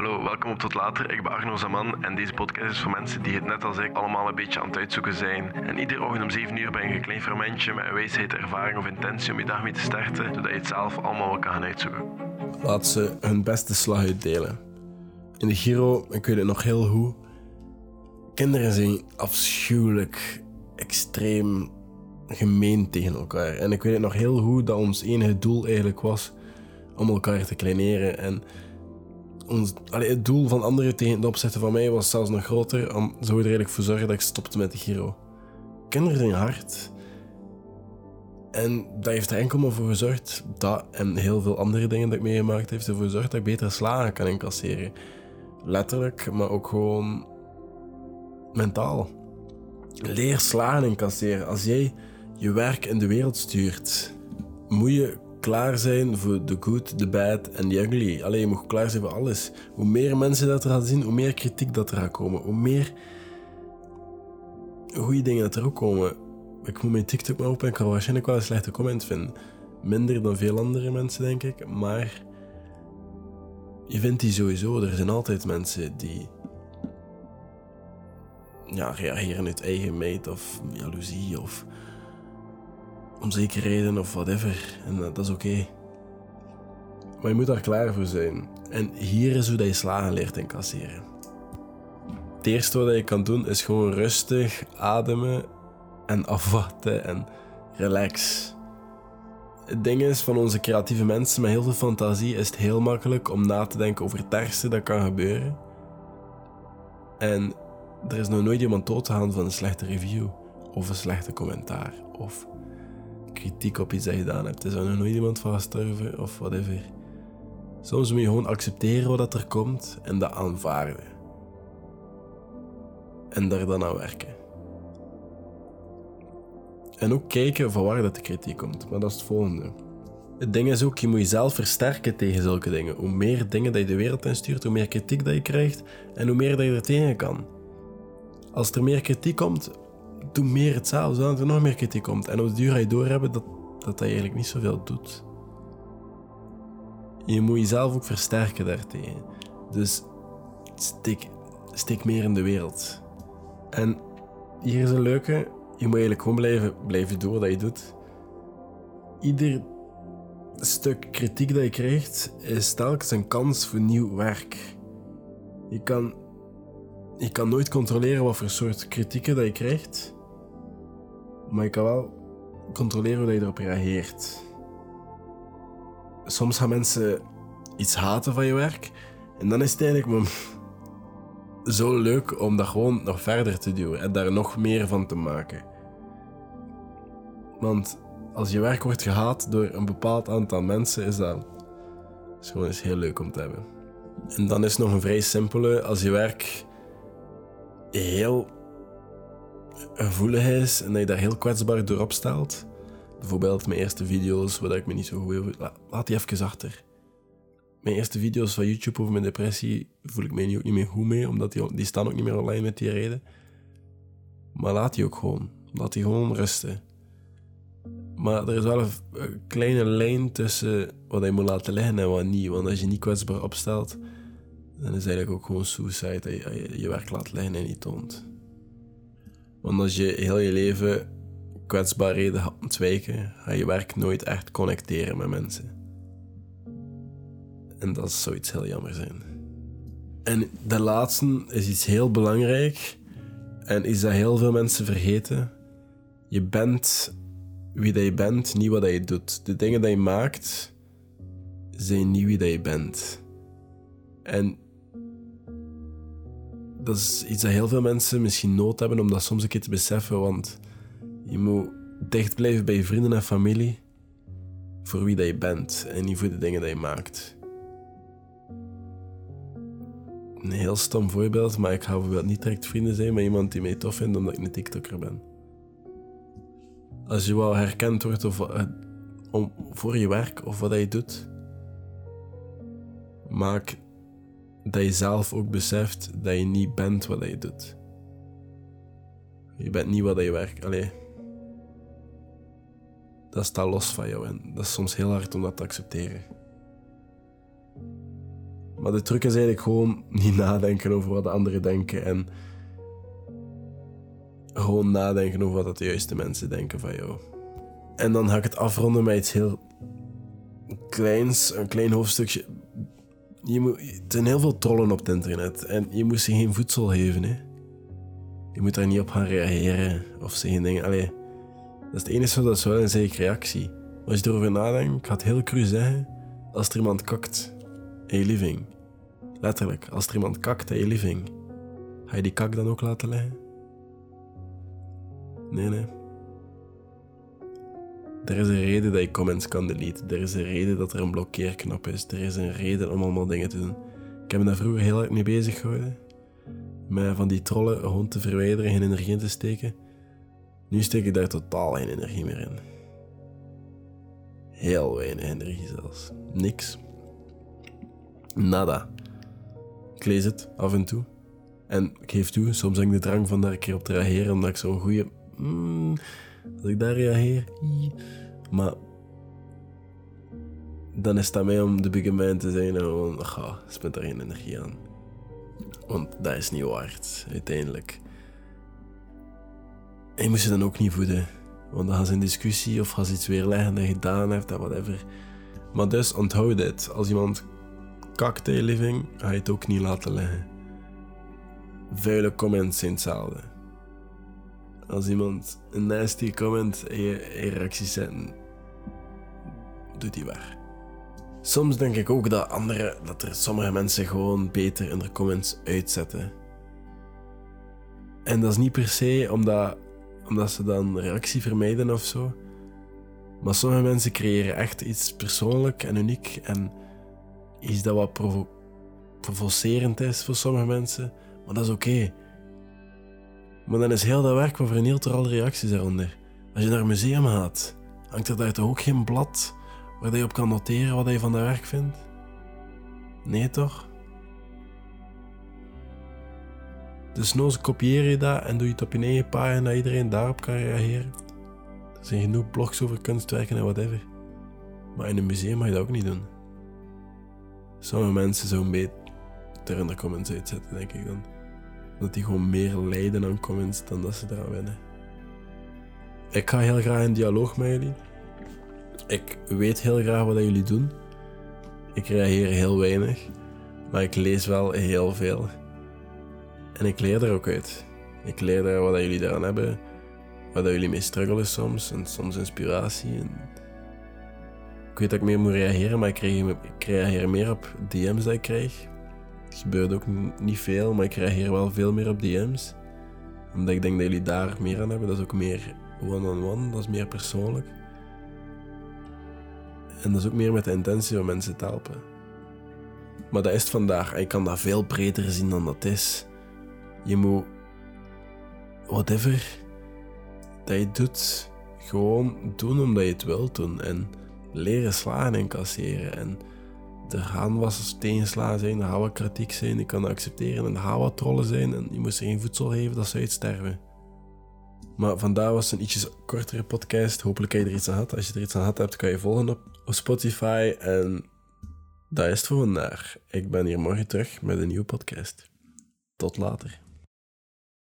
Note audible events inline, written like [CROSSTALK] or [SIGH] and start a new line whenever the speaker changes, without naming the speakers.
Hallo, welkom op Tot Later. Ik ben Arno Zaman en deze podcast is voor mensen die het net als ik allemaal een beetje aan het uitzoeken zijn. En iedere ochtend om 7 uur ben je een klein fermentje met een wijsheid, ervaring of intentie om je dag mee te starten, zodat je het zelf allemaal wel kan gaan uitzoeken.
Laat ze hun beste slag uitdelen. In de Giro, ik weet het nog heel goed, kinderen zijn afschuwelijk, extreem gemeen tegen elkaar. En ik weet het nog heel goed dat ons enige doel eigenlijk was om elkaar te kleineren. En ons, het doel van anderen tegen het opzetten van mij was zelfs nog groter. Om zo er eigenlijk voor zorgen dat ik stopte met de Giro. Kinderen zijn hard. En dat heeft er enkel maar voor gezorgd, dat en heel veel andere dingen dat ik meegemaakt heeft ervoor gezorgd dat ik betere slagen kan incasseren. Letterlijk, maar ook gewoon mentaal. Leer slagen incasseren. Als jij je werk in de wereld stuurt, moet je klaar zijn voor de good, de bad en de ugly. Alleen je moet klaar zijn voor alles. Hoe meer mensen dat er gaan zien, hoe meer kritiek dat er gaat komen. Hoe meer goede dingen dat er ook komen. Ik moet mijn TikTok maar open en ik kan waarschijnlijk wel een slechte comment vinden. Minder dan veel andere mensen, denk ik. Maar je vindt die sowieso. Er zijn altijd mensen die ja, reageren uit eigen meet of jaloezie of onzekerheden of whatever. En dat, is oké. Maar je moet daar klaar voor zijn. En hier is hoe dat je slagen leert incasseren. Het eerste wat je kan doen is gewoon rustig ademen en afwachten en relax. Het ding is, van onze creatieve mensen met heel veel fantasie is het heel makkelijk om na te denken over het ergste dat kan gebeuren. En er is nog nooit iemand doodgegaan van een slechte review of een slechte commentaar of kritiek op iets dat je gedaan hebt. Is er nog nooit iemand van gestorven of whatever. Soms moet je gewoon accepteren wat er komt en dat aanvaarden. En daar dan aan werken. En ook kijken van waar dat de kritiek komt. Maar dat is het volgende. Het ding is ook, je moet jezelf versterken tegen zulke dingen. Hoe meer dingen dat je de wereld instuurt, hoe meer kritiek dat je krijgt en hoe meer dat je er tegen kan. Als er meer kritiek komt, doe meer hetzelfde, zodat er nog meer kritiek komt. En op de duur ga je doorhebben dat, dat dat eigenlijk niet zoveel doet. Je moet jezelf ook versterken daartegen. Dus steek, meer in de wereld. En hier is een leuke. Je moet eigenlijk gewoon blijven, blijven doen wat je doet. Ieder stuk kritiek dat je krijgt, is telkens een kans voor nieuw werk. Je kan, je kan nooit controleren wat voor soort kritieken dat je krijgt. Maar je kan wel controleren hoe je erop reageert. Soms gaan mensen iets haten van je werk. En dan is het eigenlijk [LAUGHS] zo leuk om dat gewoon nog verder te duwen en daar nog meer van te maken. Want als je werk wordt gehaat door een bepaald aantal mensen, is dat is gewoon eens heel leuk om te hebben. En dan is nog een vrij simpele, als je werk heel gevoelig is en dat je daar heel kwetsbaar door opstelt. Bijvoorbeeld mijn eerste video's waar ik me niet zo goed over... Laat die even achter. Mijn eerste video's van YouTube over mijn depressie voel ik me nu ook niet meer goed mee, omdat die, die staan ook niet meer online met die reden. Maar laat die ook gewoon. Laat die gewoon rusten. Maar er is wel een, kleine lijn tussen wat je moet laten liggen en wat niet. Want als je niet kwetsbaar opstelt, dan is het eigenlijk ook gewoon suicide dat je je werk laat liggen en niet toont. Want als je heel je leven kwetsbaarheden gaat ontwijken, ga je werk nooit echt connecteren met mensen. En dat zou iets heel jammer zijn. En de laatste is iets heel belangrijk en iets dat heel veel mensen vergeten. Je bent wie dat je bent, niet wat dat je doet. De dingen die je maakt, zijn niet wie dat je bent. En dat is iets dat heel veel mensen misschien nood hebben om dat soms een keer te beseffen, want je moet dicht blijven bij je vrienden en familie voor wie dat je bent en niet voor de dingen die je maakt. Een heel stom voorbeeld, maar ik ga bijvoorbeeld niet direct vrienden zijn met iemand die mij tof vindt omdat ik een TikToker ben. Als je wel herkend wordt of, uh, om, voor je werk of wat je doet, maak dat je zelf ook beseft dat je niet bent wat je doet. Je bent niet wat je werkt. Allee. Dat staat los van jou en dat is soms heel hard om dat te accepteren. Maar de truc is eigenlijk gewoon niet nadenken over wat de anderen denken en gewoon nadenken over wat de juiste mensen denken van jou. En dan ga ik het afronden met iets heel kleins, een klein hoofdstukje. Je moet, er zijn heel veel trollen op het internet en je moet ze geen voedsel geven. Hè. Je moet daar niet op gaan reageren of ze geen dingen. Dat is het enige dat is wel een zeker reactie. Maar als je erover nadenkt, ik het heel cru zeggen, als er iemand kakt in je living, letterlijk, als er iemand kakt in je living, ga je die kak dan ook laten liggen? Nee, nee. Er is een reden dat je comments kan deleten. Er is een reden dat er een blokkeerknop is. Er is een reden om allemaal dingen te doen. Ik heb me daar vroeger heel erg mee bezig gehouden. Met van die trollen gewoon te verwijderen, geen energie in te steken. Nu steek ik daar totaal geen energie meer in. Heel weinig energie zelfs. Niks. Nada. Ik lees het af en toe. En ik geef toe, soms heb ik de drang van daar een keer op te reageren, omdat ik zo'n goede. Mm, als ik daar reageer. Maar. Dan is het aan mij om de big man te zijn en gewoon. Ga, spend daar geen energie aan. Want dat is niet waard, uiteindelijk. En je moet ze dan ook niet voeden. Want dan gaan ze in discussie of gaan ze iets weerleggen dat je gedaan hebt en whatever. Maar dus onthoud dit. Als iemand kakt in je living, ga je het ook niet laten liggen. Vuile comments zijn hetzelfde. Als iemand een nasty comment in je, reacties zet, doet die waar. Soms denk ik ook dat, andere, dat er sommige mensen gewoon beter in de comments uitzetten. En dat is niet per se omdat, omdat ze dan reactie vermijden of zo. Maar sommige mensen creëren echt iets persoonlijk en uniek. En iets dat wat provo provocerend is voor sommige mensen. Maar dat is oké. Maar dan is heel dat werk wat vernielt er al reacties eronder. Als je naar een museum gaat, hangt er daar toch ook geen blad waar je op kan noteren wat je van dat werk vindt? Nee toch? Dus nou kopieer je dat en doe je het op je eigen pagina dat iedereen daarop kan reageren. Er zijn genoeg blogs over kunstwerken en whatever. Maar in een museum mag je dat ook niet doen. Sommige mensen zouden beter in de comments uitzetten, denk ik dan. Dat die gewoon meer lijden aan comments dan dat ze eraan winnen. Ik ga heel graag in dialoog met jullie. Ik weet heel graag wat jullie doen. Ik reageer heel weinig, maar ik lees wel heel veel. En ik leer er ook uit. Ik leer daar wat jullie daaraan hebben, wat jullie mee struggelen soms, en soms inspiratie. Ik weet dat ik meer moet reageren, maar ik reageer, ik reageer meer op DM's dat ik krijg. Het gebeurt ook niet veel, maar ik reageer wel veel meer op DM's. Omdat ik denk dat jullie daar meer aan hebben. Dat is ook meer one-on-one, dat is meer persoonlijk. En dat is ook meer met de intentie om mensen te helpen. Maar dat is het vandaag. Je kan dat veel breder zien dan dat is. Je moet, whatever dat je doet, gewoon doen omdat je het wilt doen. En leren slagen en kasseren. En er gaan wat tegenslagen zijn, er gaan kritiek zijn, je kan accepteren. En er gaan trollen zijn en je moet ze geen voedsel geven, dat ze uitsterven. Maar vandaar was een ietsjes kortere podcast. Hopelijk heb je er iets aan gehad. Als je er iets aan gehad hebt, kan je volgen op, op Spotify. En dat is het voor vandaag. Ik ben hier morgen terug met een nieuwe podcast. Tot later.